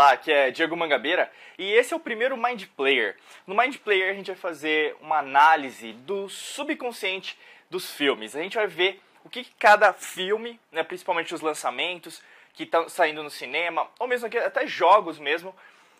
Olá, aqui é Diego Mangabeira e esse é o primeiro Mind Player. No Mind Player a gente vai fazer uma análise do subconsciente dos filmes. A gente vai ver o que, cada filme, né, principalmente os lançamentos que estão saindo no cinema, ou mesmo até jogos mesmo,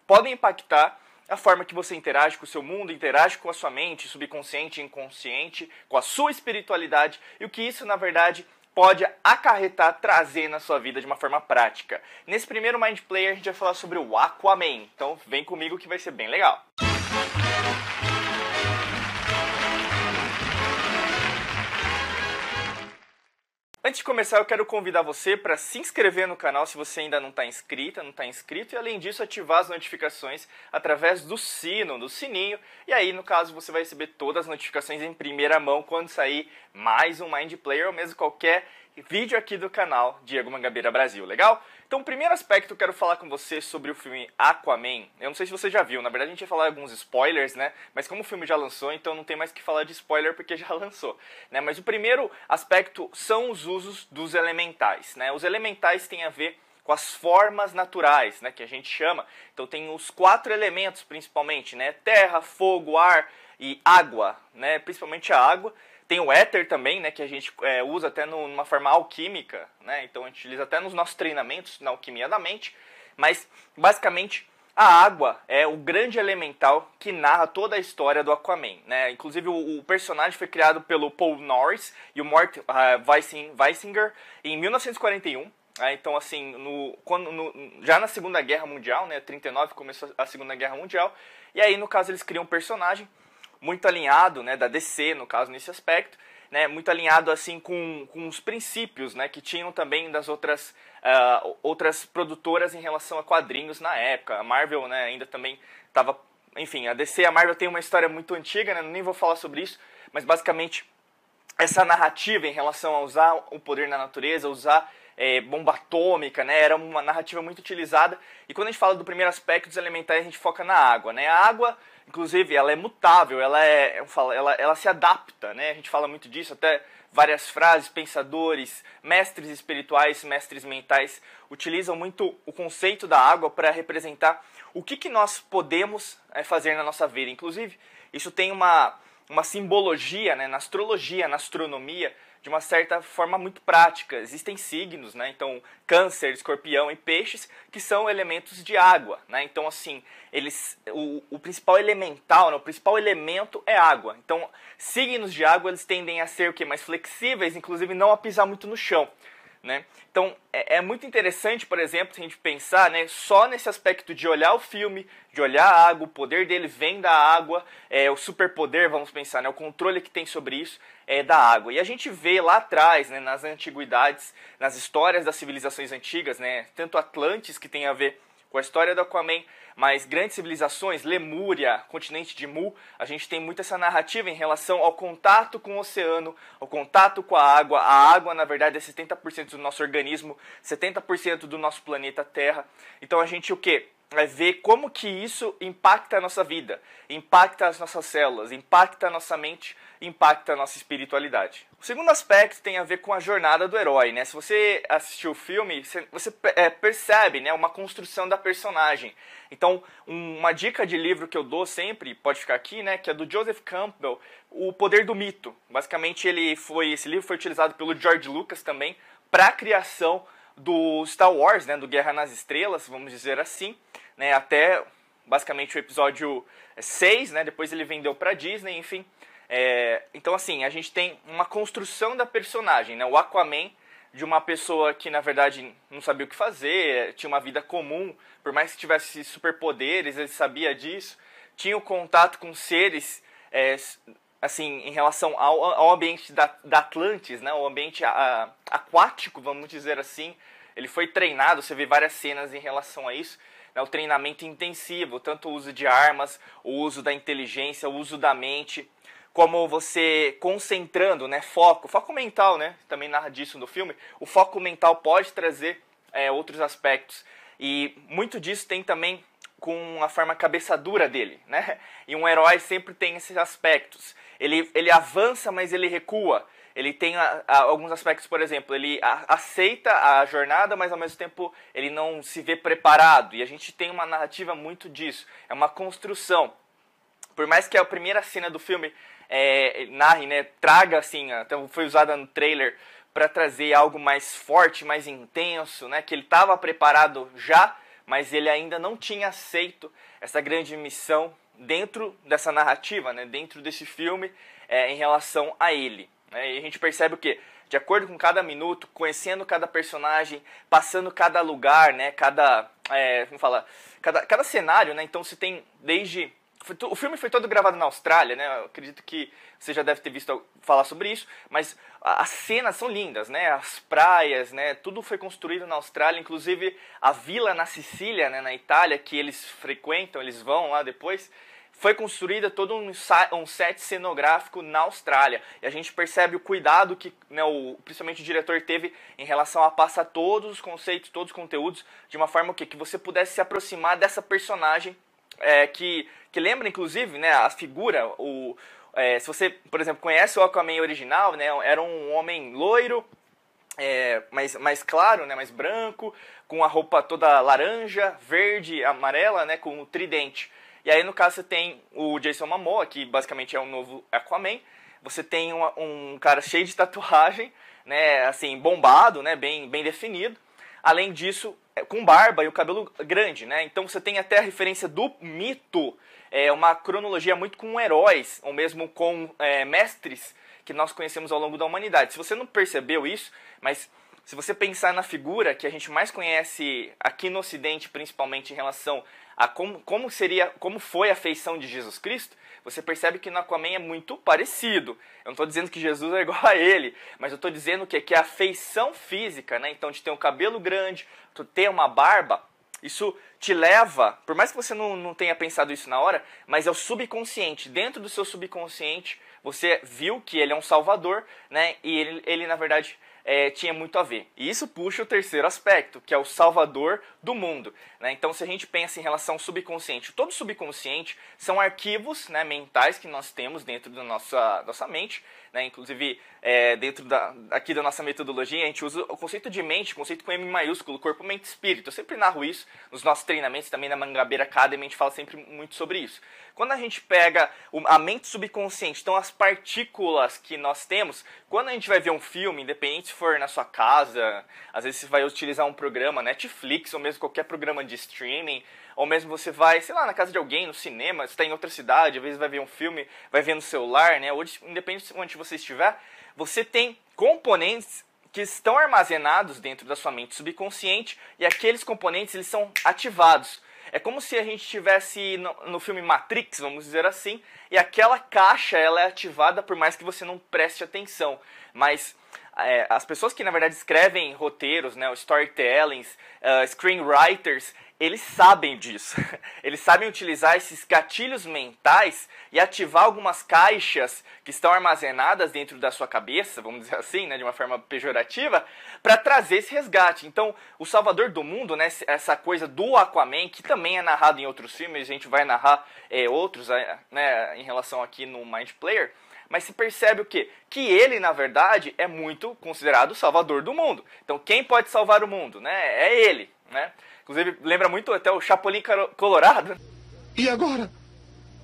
podem impactar a forma que você interage com o seu mundo, interage com a sua mente, subconsciente, inconsciente, com a sua espiritualidade e o que isso, na verdade, pode acarretar, trazer na sua vida de uma forma prática. Nesse primeiro Mind Player a gente vai falar sobre o Aquaman, então vem comigo que vai ser bem legal. Antes de começar, eu quero convidar você para se inscrever no canal se você ainda não está inscrita, não está inscrito, e além disso ativar as notificações através do sino, do sininho, e aí no caso você vai receber todas as notificações em primeira mão quando sair mais um Mind Player ou mesmo qualquer vídeo aqui do canal Diego Mangabeira Brasil, legal? Então, o primeiro aspecto eu quero falar com você sobre o filme Aquaman. Eu não sei se você já viu, na verdade a gente ia falar alguns spoilers, né? Mas como o filme já lançou, então não tem mais que falar de spoiler porque já lançou, né? Mas o primeiro aspecto são os usos dos elementais, né? Os elementais têm a ver com as formas naturais, né, que a gente chama. Então tem os quatro elementos principalmente, né? Terra, fogo, ar e água, né? Principalmente a água. Tem o éter também, né, que a gente é, usa até no, numa forma alquímica, né, então a gente utiliza até nos nossos treinamentos na alquimia da mente, mas basicamente a água é o grande elemental que narra toda a história do Aquaman, né? Inclusive o, o personagem foi criado pelo Paul Norris e o Mort uh, Weisinger em 1941. Né? Então, assim, no, quando, no, já na Segunda Guerra Mundial, né, 39 começou a Segunda Guerra Mundial, e aí no caso eles criam um personagem muito alinhado, né, da DC, no caso, nesse aspecto, né, muito alinhado assim com, com os princípios né, que tinham também das outras, uh, outras produtoras em relação a quadrinhos na época. A Marvel né, ainda também estava. Enfim, a DC e a Marvel tem uma história muito antiga, né, nem vou falar sobre isso, mas basicamente essa narrativa em relação a usar o poder na natureza, usar é, bomba atômica, né? Era uma narrativa muito utilizada. E quando a gente fala do primeiro aspecto dos elementais, a gente foca na água, né? A água Inclusive, ela é mutável, ela, é, ela, ela se adapta, né? A gente fala muito disso, até várias frases, pensadores, mestres espirituais, mestres mentais utilizam muito o conceito da água para representar o que, que nós podemos é, fazer na nossa vida. Inclusive, isso tem uma, uma simbologia né, na astrologia, na astronomia, de uma certa forma muito prática. Existem signos, né? Então, câncer, escorpião e peixes, que são elementos de água, né? Então, assim, eles, o, o principal elemental, né? o principal elemento é água. Então, signos de água, eles tendem a ser o que? Mais flexíveis, inclusive não a pisar muito no chão. Né? Então é, é, muito interessante, por exemplo, se a gente pensar né, só nesse aspecto de olhar o filme, de olhar a água, o poder dele vem da água, é, o superpoder, vamos pensar, né, o controle que tem sobre isso é da água. E a gente vê lá atrás, né, nas antiguidades, nas histórias das civilizações antigas, né, tanto Atlantes, que tem a ver com a história do Aquaman, mas grandes civilizações, Lemúria, continente de Mu, a gente tem muito essa narrativa em relação ao contato com o oceano, ao contato com a água. A água, na verdade, é 70% do nosso organismo, 70% do nosso planeta Terra. Então a gente o quê? É ver como que isso impacta a nossa vida, impacta as nossas células, impacta a nossa mente, impacta a nossa espiritualidade. O segundo aspecto tem a ver com a jornada do herói, né? Se você assistiu o filme, você é, percebe, né, uma construção da personagem. Então, uma dica de livro que eu dou sempre, pode ficar aqui, né, que é do Joseph Campbell, O Poder do Mito. Basicamente, ele foi esse livro foi utilizado pelo George Lucas também para a criação do Star Wars, né, do Guerra nas Estrelas, vamos dizer assim, né, até basicamente o episódio 6, né, depois ele vendeu para Disney, enfim. É, então assim, a gente tem uma construção da personagem, né, o Aquaman de uma pessoa que na verdade não sabia o que fazer, tinha uma vida comum, por mais que tivesse superpoderes, ele sabia disso, tinha o contato com seres é, assim, em relação ao, ao ambiente da, da Atlantis, né, o ambiente a, aquático, vamos dizer assim, ele foi treinado, você vê várias cenas em relação a isso, né, o treinamento intensivo, tanto o uso de armas, o uso da inteligência, o uso da mente, como você concentrando, né, foco, foco mental, né, também narra disso no filme, o foco mental pode trazer é, outros aspectos, e muito disso tem também com a forma cabeça dura dele, né? E um herói sempre tem esses aspectos. Ele, ele avança, mas ele recua. ele tem a, a, alguns aspectos, por exemplo, ele a, aceita a jornada, mas ao mesmo tempo ele não se vê preparado. E a gente tem uma narrativa muito disso. É uma construção. Por mais que a primeira cena do filme é, narre, né, traga assim, até foi usada no trailer para trazer algo mais forte, mais intenso, né, que ele estava preparado já, mas ele ainda não tinha aceito essa grande missão dentro dessa narrativa, né, dentro desse filme, é, em relação a ele. Né? E a gente percebe o que? De acordo com cada minuto, conhecendo cada personagem, passando cada lugar, né, cada, é, como fala, cada, cada cenário, né, então você tem desde o filme foi todo gravado na Austrália, né? Eu acredito que você já deve ter visto falar sobre isso, mas as cenas são lindas, né? As praias, né? Tudo foi construído na Austrália, inclusive a vila na Sicília, né? Na Itália, que eles frequentam, eles vão lá depois, foi construída todo um, um set cenográfico na Austrália. E a gente percebe o cuidado que, né, o, principalmente o diretor teve em relação a passar todos os conceitos, todos os conteúdos, de uma forma que, que você pudesse se aproximar dessa personagem é, que, que lembra, inclusive, né, a figura, o, é, se você, por exemplo, conhece o Aquaman original, né, era um homem loiro, é, mais, mais claro, né, mais branco, com a roupa toda laranja, verde, amarela, né, com o tridente. E aí, no caso, você tem o Jason Momoa, que basicamente é o novo Aquaman. Você tem uma, um cara cheio de tatuagem, né, assim, bombado, né, bem, bem definido. Além disso, é, com barba e o cabelo grande, né? Então você tem até a referência do mito, é uma cronologia muito com heróis, ou mesmo com é, mestres que nós conhecemos ao longo da humanidade. Se você não percebeu isso, mas se você pensar na figura que a gente mais conhece aqui no Ocidente, principalmente em relação a como, como seria, como foi a feição de Jesus Cristo, você percebe que no Aquaman é muito parecido. Eu não estou dizendo que Jesus é igual a ele, mas eu estou dizendo que, que a feição física, né? Então, de ter um cabelo grande, tu ter uma barba, isso te leva, por mais que você não, não tenha pensado isso na hora, mas é o subconsciente. Dentro do seu subconsciente, você viu que ele é um salvador, né? E ele, ele na verdade, é, tinha muito a ver. E isso puxa o terceiro aspecto, que é o salvador do mundo. Né? Então, se a gente pensa em relação ao subconsciente, todo subconsciente são arquivos né, mentais que nós temos dentro da nossa, nossa mente. Né? Inclusive, é, dentro da, aqui da nossa metodologia, a gente usa o conceito de mente, conceito com M maiúsculo, corpo, mente espírito. Eu sempre narro isso nos nossos treinamentos, também na Mangabeira Academy, a gente fala sempre muito sobre isso. Quando a gente pega a mente subconsciente, então as partículas que nós temos, quando a gente vai ver um filme, independente se for na sua casa, às vezes você vai utilizar um programa, Netflix, ou mesmo qualquer programa de streaming, ou mesmo você vai, sei lá, na casa de alguém, no cinema, está em outra cidade, às vezes vai ver um filme, vai ver no celular, né? Ou independente de onde você estiver, você tem componentes que estão armazenados dentro da sua mente subconsciente e aqueles componentes eles são ativados. É como se a gente estivesse no, no, filme Matrix, vamos dizer assim, e aquela caixa ela é ativada por mais que você não preste atenção. Mas é, as pessoas que na verdade escrevem roteiros, né, storytellings, uh, screenwriters, eles sabem disso. Eles sabem utilizar esses gatilhos mentais e ativar algumas caixas que estão armazenadas dentro da sua cabeça, vamos dizer assim, né, de uma forma pejorativa, para trazer esse resgate. Então, o Salvador do Mundo, né, essa coisa do Aquaman, que também é narrado em outros filmes, a gente vai narrar é, outros né, em relação aqui no Mind Player, mas se percebe o quê? Que ele, na verdade, é muito considerado o salvador do mundo. Então, quem pode salvar o mundo? Né? É ele. Né? Inclusive, lembra muito até o Chapolin Colorado. E agora?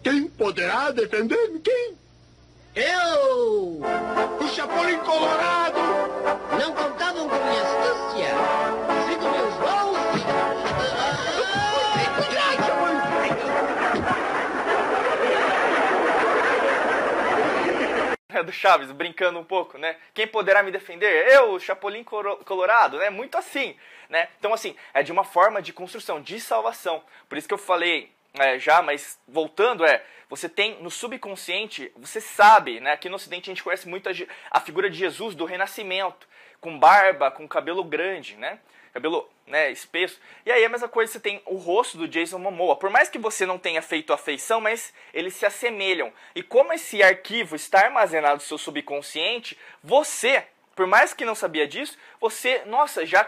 Quem poderá defender-me? Quem? Eu! O Chapolin Colorado! Não contavam com minha astúcia! Sigo meus do Chaves, brincando um pouco, né? Quem poderá me defender? Eu, Chapolin Colorado, né? Muito assim, né? Então, assim, é de uma forma de construção, de salvação. Por isso que eu falei é, já, mas voltando, é, você tem no subconsciente, você sabe, né? Aqui no Ocidente a gente conhece muito a, a figura de Jesus do Renascimento, com barba, com cabelo grande, né? cabelo né, espesso. E aí a mesma coisa, você tem o rosto do Jason Momoa. Por mais que você não tenha feito a feição, mas eles se assemelham. E como esse arquivo está armazenado no seu subconsciente, você, por mais que não sabia disso, você, nossa, já,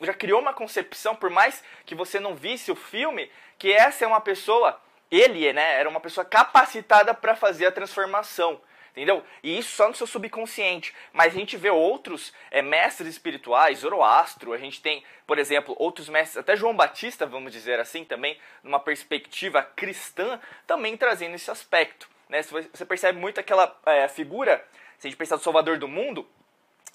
já criou uma concepção, por mais que você não visse o filme, que essa é uma pessoa, ele né, era uma pessoa capacitada para fazer a transformação. Entendeu? E isso só no seu subconsciente. Mas a gente vê outros é, mestres espirituais, Zoroastro, a gente tem, por exemplo, outros mestres, até João Batista, vamos dizer assim, também, numa perspectiva cristã, também trazendo esse aspecto. Né? Você percebe muito aquela é, figura, se a gente pensar do Salvador do mundo,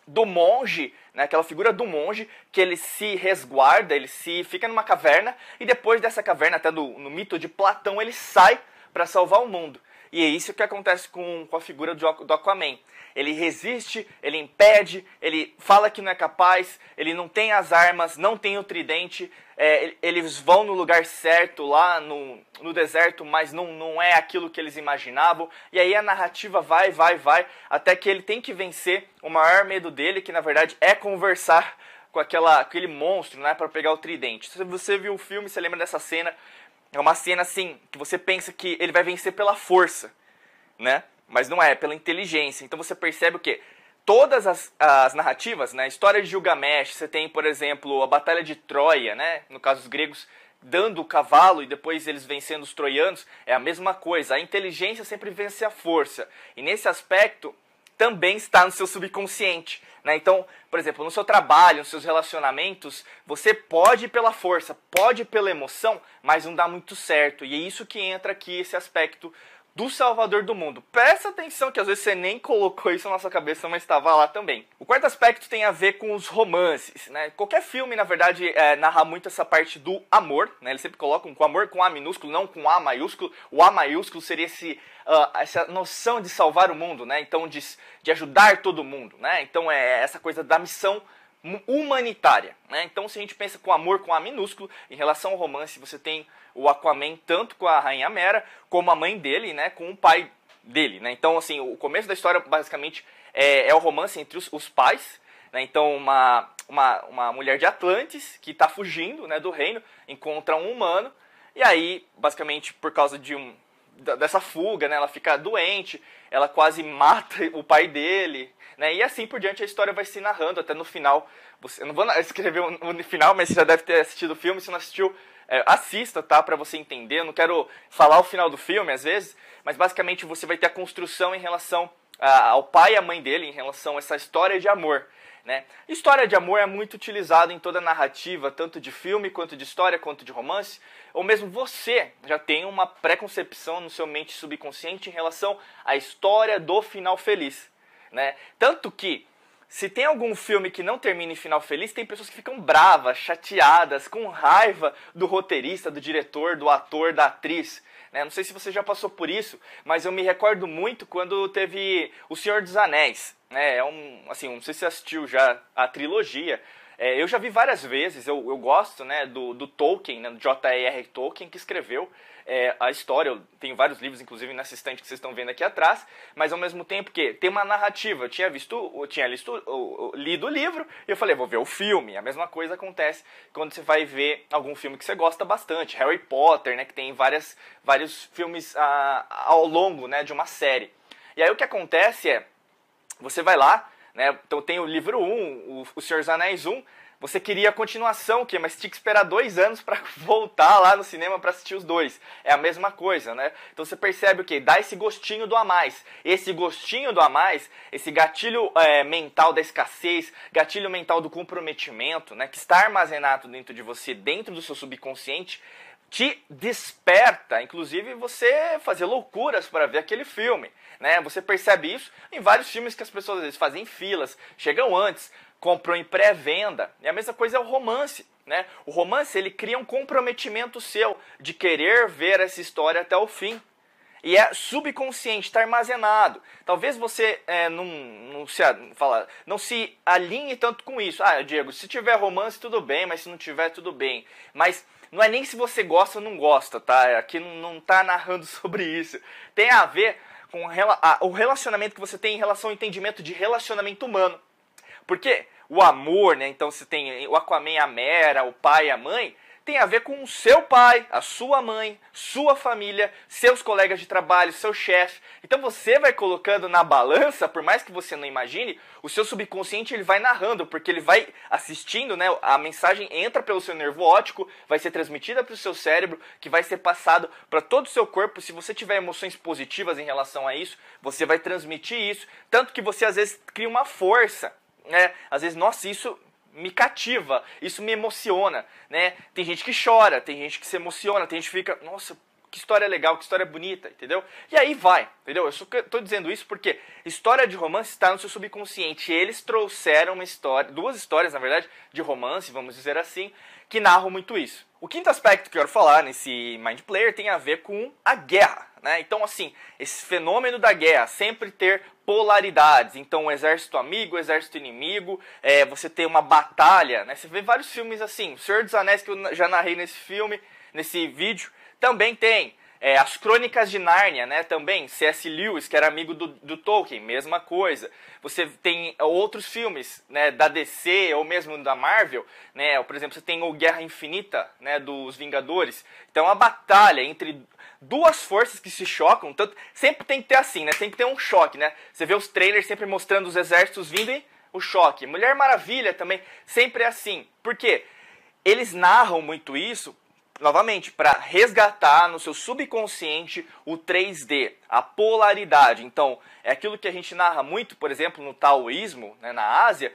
do monge, né, aquela figura do monge que ele se resguarda, ele se fica numa caverna e depois dessa caverna, até no mito de Platão, ele sai para salvar o mundo. E é isso que acontece com, com a figura do, do Aquaman. Ele resiste, ele impede, ele fala que não é capaz, ele não tem as armas, não tem o tridente, é, eles vão no lugar certo, lá no, no deserto, mas não, não é aquilo que eles imaginavam. E aí a narrativa vai, vai, vai, até que ele tem que vencer o maior medo dele, que na verdade é conversar com aquela, aquele monstro, né, para pegar o tridente. Se você viu o filme, você lembra dessa cena é uma cena assim que você pensa que ele vai vencer pela força, né? Mas não é, é pela inteligência. Então você percebe o quê? Todas as, as narrativas, né? História de Gilgamesh, você tem, por exemplo, a Batalha de Troia, né? No caso dos gregos, dando o cavalo e depois eles vencendo os troianos, é a mesma coisa. A inteligência sempre vence a força. E nesse aspecto, também está no seu subconsciente. Né? Então, por exemplo, no seu trabalho, nos seus relacionamentos, você pode ir pela força, pode ir pela emoção, mas não dá muito certo. E é isso que entra aqui, esse aspecto do Salvador do mundo. Presta atenção que às vezes você nem colocou isso na sua cabeça, mas estava lá também. O quarto aspecto tem a ver com os romances, né? Qualquer filme, na verdade, é, narra muito essa parte do amor, né? Eles sempre colocam com amor com A minúsculo, não com A maiúsculo. O A maiúsculo seria esse, uh, essa noção de salvar o mundo, né? Então, de, de ajudar todo mundo, né? Então, é essa coisa da missão humanitária. Né? Então, se a gente pensa com amor com A minúsculo, em relação ao romance, você tem o Aquaman tanto com a Rainha Mera, como a mãe dele, né, com o pai dele. Né? Então, assim, o começo da história, basicamente, é, é o romance entre os, os pais. Né? Então, uma, uma, uma mulher de Atlantis, que está fugindo né, do reino, encontra um humano, e aí, basicamente, por causa de um, dessa fuga, né, ela fica doente, ela quase mata o pai dele, né? E assim por diante a história vai se narrando até no final. Você, eu não vou escrever o final, mas você já deve ter assistido o filme. Se não assistiu, é, assista, tá? Para você entender. Eu não quero falar o final do filme às vezes, mas basicamente você vai ter a construção em relação ao pai e à mãe dele, em relação a essa história de amor. Né? História de amor é muito utilizado em toda narrativa, tanto de filme, quanto de história, quanto de romance. Ou mesmo você já tem uma preconcepção no seu mente subconsciente em relação à história do final feliz. Né? Tanto que, se tem algum filme que não termina em final feliz, tem pessoas que ficam bravas, chateadas, com raiva do roteirista, do diretor, do ator, da atriz. Né? Não sei se você já passou por isso, mas eu me recordo muito quando teve O Senhor dos Anéis. Né? É um, assim, não sei se você assistiu já a trilogia. É, eu já vi várias vezes, eu, eu gosto né, do, do Tolkien, né, do J.R.R. Tolkien, que escreveu é, a história. Eu tenho vários livros, inclusive nessa estante que vocês estão vendo aqui atrás, mas ao mesmo tempo que tem uma narrativa. Eu tinha visto, eu tinha listo, eu, lido o livro e eu falei, vou ver o filme. A mesma coisa acontece quando você vai ver algum filme que você gosta bastante, Harry Potter, né, que tem várias, vários filmes ah, ao longo né, de uma série. E aí o que acontece é, você vai lá, né, então tem o livro 1, o, o Senhor dos Anéis 1, você queria a continuação, que mas tinha que esperar dois anos para voltar lá no cinema para assistir os dois. É a mesma coisa, né? Então você percebe o que? Dá esse gostinho do a mais. Esse gostinho do a mais, esse gatilho é, mental da escassez, gatilho mental do comprometimento, né? Que está armazenado dentro de você, dentro do seu subconsciente, te desperta, inclusive você fazer loucuras para ver aquele filme, né? Você percebe isso em vários filmes que as pessoas às vezes fazem filas, chegam antes, comprou em pré-venda. E a mesma coisa é o romance. Né? O romance ele cria um comprometimento seu de querer ver essa história até o fim. E é subconsciente, está armazenado. Talvez você é, não, não, se, fala, não se alinhe tanto com isso. Ah, Diego, se tiver romance, tudo bem, mas se não tiver, tudo bem. Mas não é nem se você gosta ou não gosta, tá? Aqui não está narrando sobre isso. Tem a ver com o relacionamento que você tem em relação ao entendimento de relacionamento humano. Porque o amor, né? Então você tem o Aquaman, a Mera, o pai e a mãe, tem a ver com o seu pai, a sua mãe, sua família, seus colegas de trabalho, seu chefe. Então você vai colocando na balança, por mais que você não imagine, o seu subconsciente ele vai narrando, porque ele vai assistindo, né? A mensagem entra pelo seu nervo óptico, vai ser transmitida para o seu cérebro, que vai ser passado para todo o seu corpo. Se você tiver emoções positivas em relação a isso, você vai transmitir isso, tanto que você às vezes cria uma força, né? Às vezes, nossa, isso me cativa, isso me emociona, né? Tem gente que chora, tem gente que se emociona, tem gente que fica, nossa, que história legal, que história bonita, entendeu? E aí vai, entendeu? Eu tô dizendo isso porque história de romance está no seu subconsciente. Eles trouxeram uma história, duas histórias, na verdade, de romance, vamos dizer assim, que narram muito isso. O quinto aspecto que eu quero falar nesse Mind Player tem a ver com a guerra. Né? Então, assim, esse fenômeno da guerra, sempre ter polaridades. Então, o exército amigo, o exército inimigo, é, você tem uma batalha. Né? Você vê vários filmes assim. O Senhor dos Anéis, que eu já narrei nesse filme, nesse vídeo, também tem. É, as Crônicas de Nárnia, né, também, C.S. Lewis, que era amigo do, do, Tolkien, mesma coisa. Você tem outros filmes, né, da DC ou mesmo da Marvel, né, por exemplo, você tem o Guerra Infinita, né, dos Vingadores. Então, a batalha entre duas forças que se chocam, tanto sempre tem que ter assim, né? Tem que ter um choque, né? Você vê os trailers sempre mostrando os exércitos vindo e o choque. Mulher Maravilha também sempre é assim. Por quê? Eles narram muito isso, novamente, para resgatar no seu subconsciente o 3D, a polaridade. Então, é aquilo que a gente narra muito, por exemplo, no taoísmo, né, na Ásia,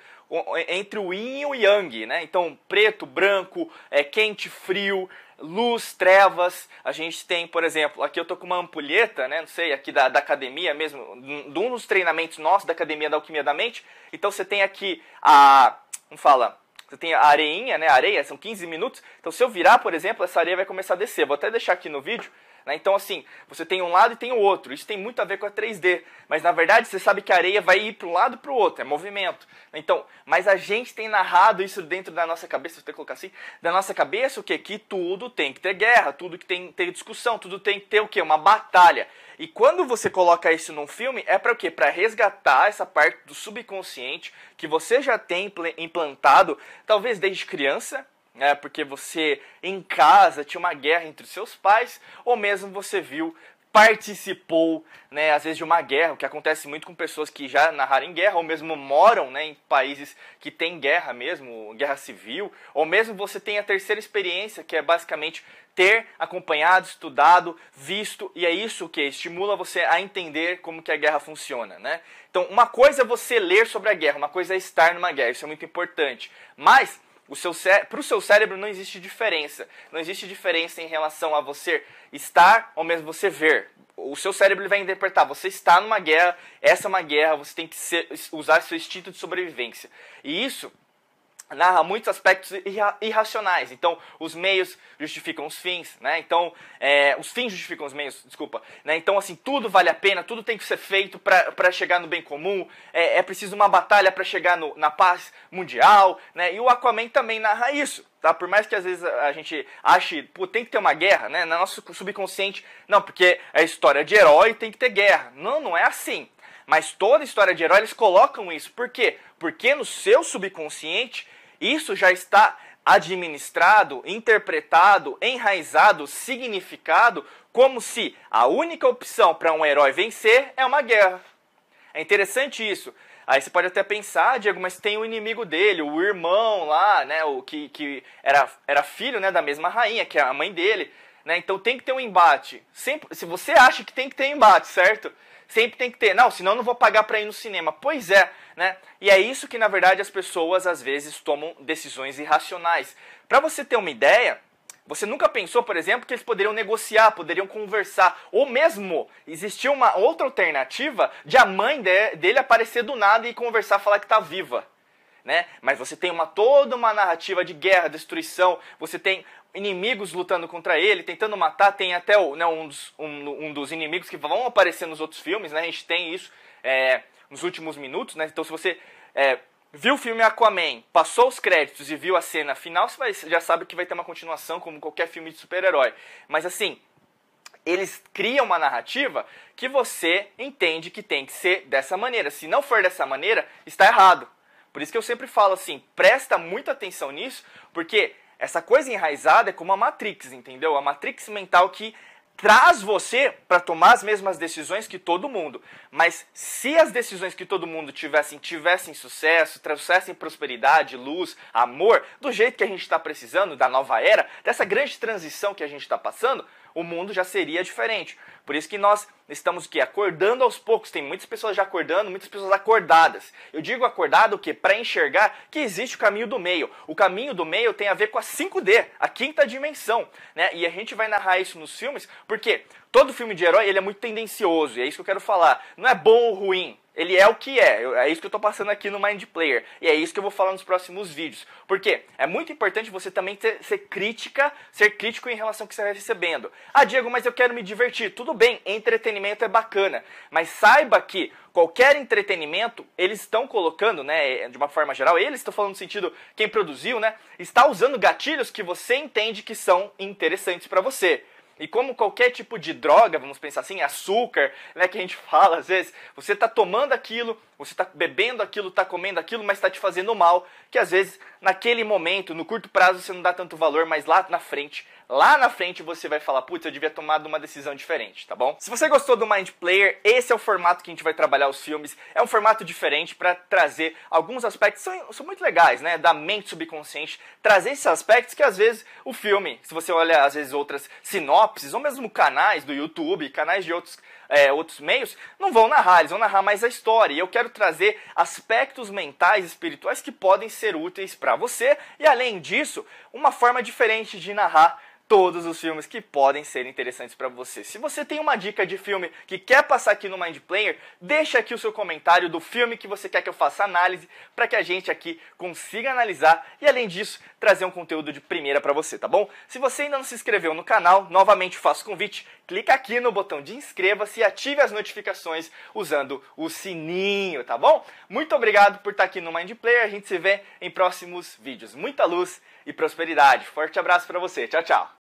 entre o yin e o yang, né? Então, preto, branco, é, quente, frio, luz, trevas. A gente tem, por exemplo, aqui eu tô com uma ampulheta, né? Não sei, aqui da, da academia mesmo, de um dos treinamentos nossos da Academia da Alquimia da Mente. Então você tem aqui a. Como fala? Você tem a areinha, né? Areia, são 15 minutos. Então se eu virar, por exemplo, essa areia vai começar a descer. Vou até deixar aqui no vídeo né? Então, assim, você tem um lado e tem o outro. Isso tem muito a ver com a 3D. Mas, na verdade, você sabe que a areia vai ir para um lado e para o outro. É movimento. Então, mas a gente tem narrado isso dentro da nossa cabeça, ter que colocar assim, da nossa cabeça o quê? Que tudo tem que ter guerra, tudo que tem que ter discussão, tudo tem que ter o quê? Uma batalha. E quando você coloca isso num filme, é para o quê? Para resgatar essa parte do subconsciente que você já tem implantado, talvez desde criança, né, porque você em casa tinha uma guerra entre seus pais, ou mesmo você viu, participou, né, às vezes de uma guerra, o que acontece muito com pessoas que já narraram em guerra, ou mesmo moram né, em países que tem guerra mesmo, guerra civil, ou mesmo você tem a terceira experiência, que é basicamente ter acompanhado, estudado, visto, e é isso que estimula você a entender como que a guerra funciona, né? Então, uma coisa é você ler sobre a guerra, uma coisa é estar numa guerra, isso é muito importante. Mas o seu para o seu cérebro não existe diferença. Não existe diferença em relação a você estar ou mesmo você ver. O seu cérebro vai interpretar: você está numa guerra, essa é uma guerra, você tem que ser, usar seu instinto de sobrevivência. E isso narra muitos aspectos irra irracionais. Então, os meios justificam os fins, né? Então, é, os fins justificam os meios, desculpa. Né? Então, assim, tudo vale a pena, tudo tem que ser feito para chegar no bem comum. É, é preciso uma batalha para chegar no, na paz mundial, né? E o Aquaman também narra isso. Tá? Por mais que às vezes a gente ache, pô, tem que ter uma guerra, né? No nosso subconsciente, não, porque é história de herói, tem que ter guerra. Não, não é assim. Mas toda história de herói eles colocam isso. Por quê? Porque no seu subconsciente isso já está administrado, interpretado, enraizado, significado como se a única opção para um herói vencer é uma guerra. É interessante isso. Aí você pode até pensar, Diego, mas tem o inimigo dele, o irmão lá, né, o que, que era, era filho né, da mesma rainha, que é a mãe dele. Né? Então tem que ter um embate. Sempre, se você acha que tem que ter embate, certo? Sempre tem que ter. Não, senão não vou pagar para ir no cinema. Pois é, né? E é isso que na verdade as pessoas às vezes tomam decisões irracionais. Para você ter uma ideia, você nunca pensou, por exemplo, que eles poderiam negociar, poderiam conversar, ou mesmo existia uma outra alternativa de a mãe de, dele aparecer do nada e conversar, falar que está viva. Né? Mas você tem uma toda uma narrativa de guerra, destruição, você tem inimigos lutando contra ele, tentando matar. Tem até né, um, dos, um, um, dos inimigos que vão aparecer nos outros filmes, né? A gente tem isso é, nos últimos minutos, né? Então, se você é, viu o filme Aquaman, passou os créditos e viu a cena final, você vai, já sabe que vai ter uma continuação, como qualquer filme de super-herói. Mas assim, eles criam uma narrativa que você entende que tem que ser dessa maneira. Se não for dessa maneira, está errado. Por isso que eu sempre falo assim, presta muita atenção nisso, porque essa coisa enraizada é como a Matrix, entendeu? A Matrix mental que traz você para tomar as mesmas decisões que todo mundo. Mas se as decisões que todo mundo tivessem tivessem sucesso, trouxessem prosperidade, luz, amor, do jeito que a gente está precisando, da nova era, dessa grande transição que a gente está passando, o mundo já seria diferente. Por isso que nós estamos aqui acordando aos poucos. Tem muitas pessoas já acordando, muitas pessoas acordadas. Eu digo acordado o quê? Para enxergar que existe o caminho do meio. O caminho do meio tem a ver com a 5D, a quinta dimensão, né? E a gente vai narrar isso nos filmes, porque todo filme de herói ele é muito tendencioso, e é isso que eu quero falar. Não é bom ou ruim, ele é o que é. É isso que eu estou passando aqui no Mind Player. E é isso que eu vou falar nos próximos vídeos. Porque é muito importante você também ter, ser crítica, ser crítico em relação ao que você vai recebendo. Ah, Diego, mas eu quero me divertir. Tudo bem, entretenimento é bacana. Mas saiba que qualquer entretenimento, eles estão colocando, né, de uma forma geral, eles estão falando no sentido, quem produziu, né, está usando gatilhos que você entende que são interessantes para você. E como qualquer tipo de droga, vamos pensar assim, açúcar, né, que a gente fala às vezes, você está tomando aquilo, você está bebendo aquilo, está comendo aquilo, mas está te fazendo mal, que às vezes naquele momento, no curto prazo, você não dá tanto valor, mas lá na frente, lá na frente você vai falar, putz, eu devia tomar uma decisão diferente, tá bom? Se você gostou do Mind Player, esse é o formato que a gente vai trabalhar os filmes, é um formato diferente para trazer alguns aspectos, são, são muito legais, né, da mente subconsciente, trazer esses aspectos que às vezes o filme, se você olha às vezes outras sinopses, ou mesmo canais do YouTube, canais de outros é, outros meios, não vão narrar, eles vão narrar mais a história. E eu quero trazer aspectos mentais, espirituais que podem ser úteis para você. E além disso, uma forma diferente de narrar todos os filmes que podem ser interessantes para você. Se você tem uma dica de filme que quer passar aqui no Mind Player, deixa aqui o seu comentário do filme que você quer que eu faça análise para que a gente aqui consiga analisar e além disso trazer um conteúdo de primeira para você, tá bom? Se você ainda não se inscreveu no canal, novamente faço convite, clica aqui no botão de inscreva-se e ative as notificações usando o sininho, tá bom? Muito obrigado por estar aqui no Mind Player, a gente se vê em próximos vídeos. Muita luz e prosperidade. Forte abraço para você. Tchau, tchau.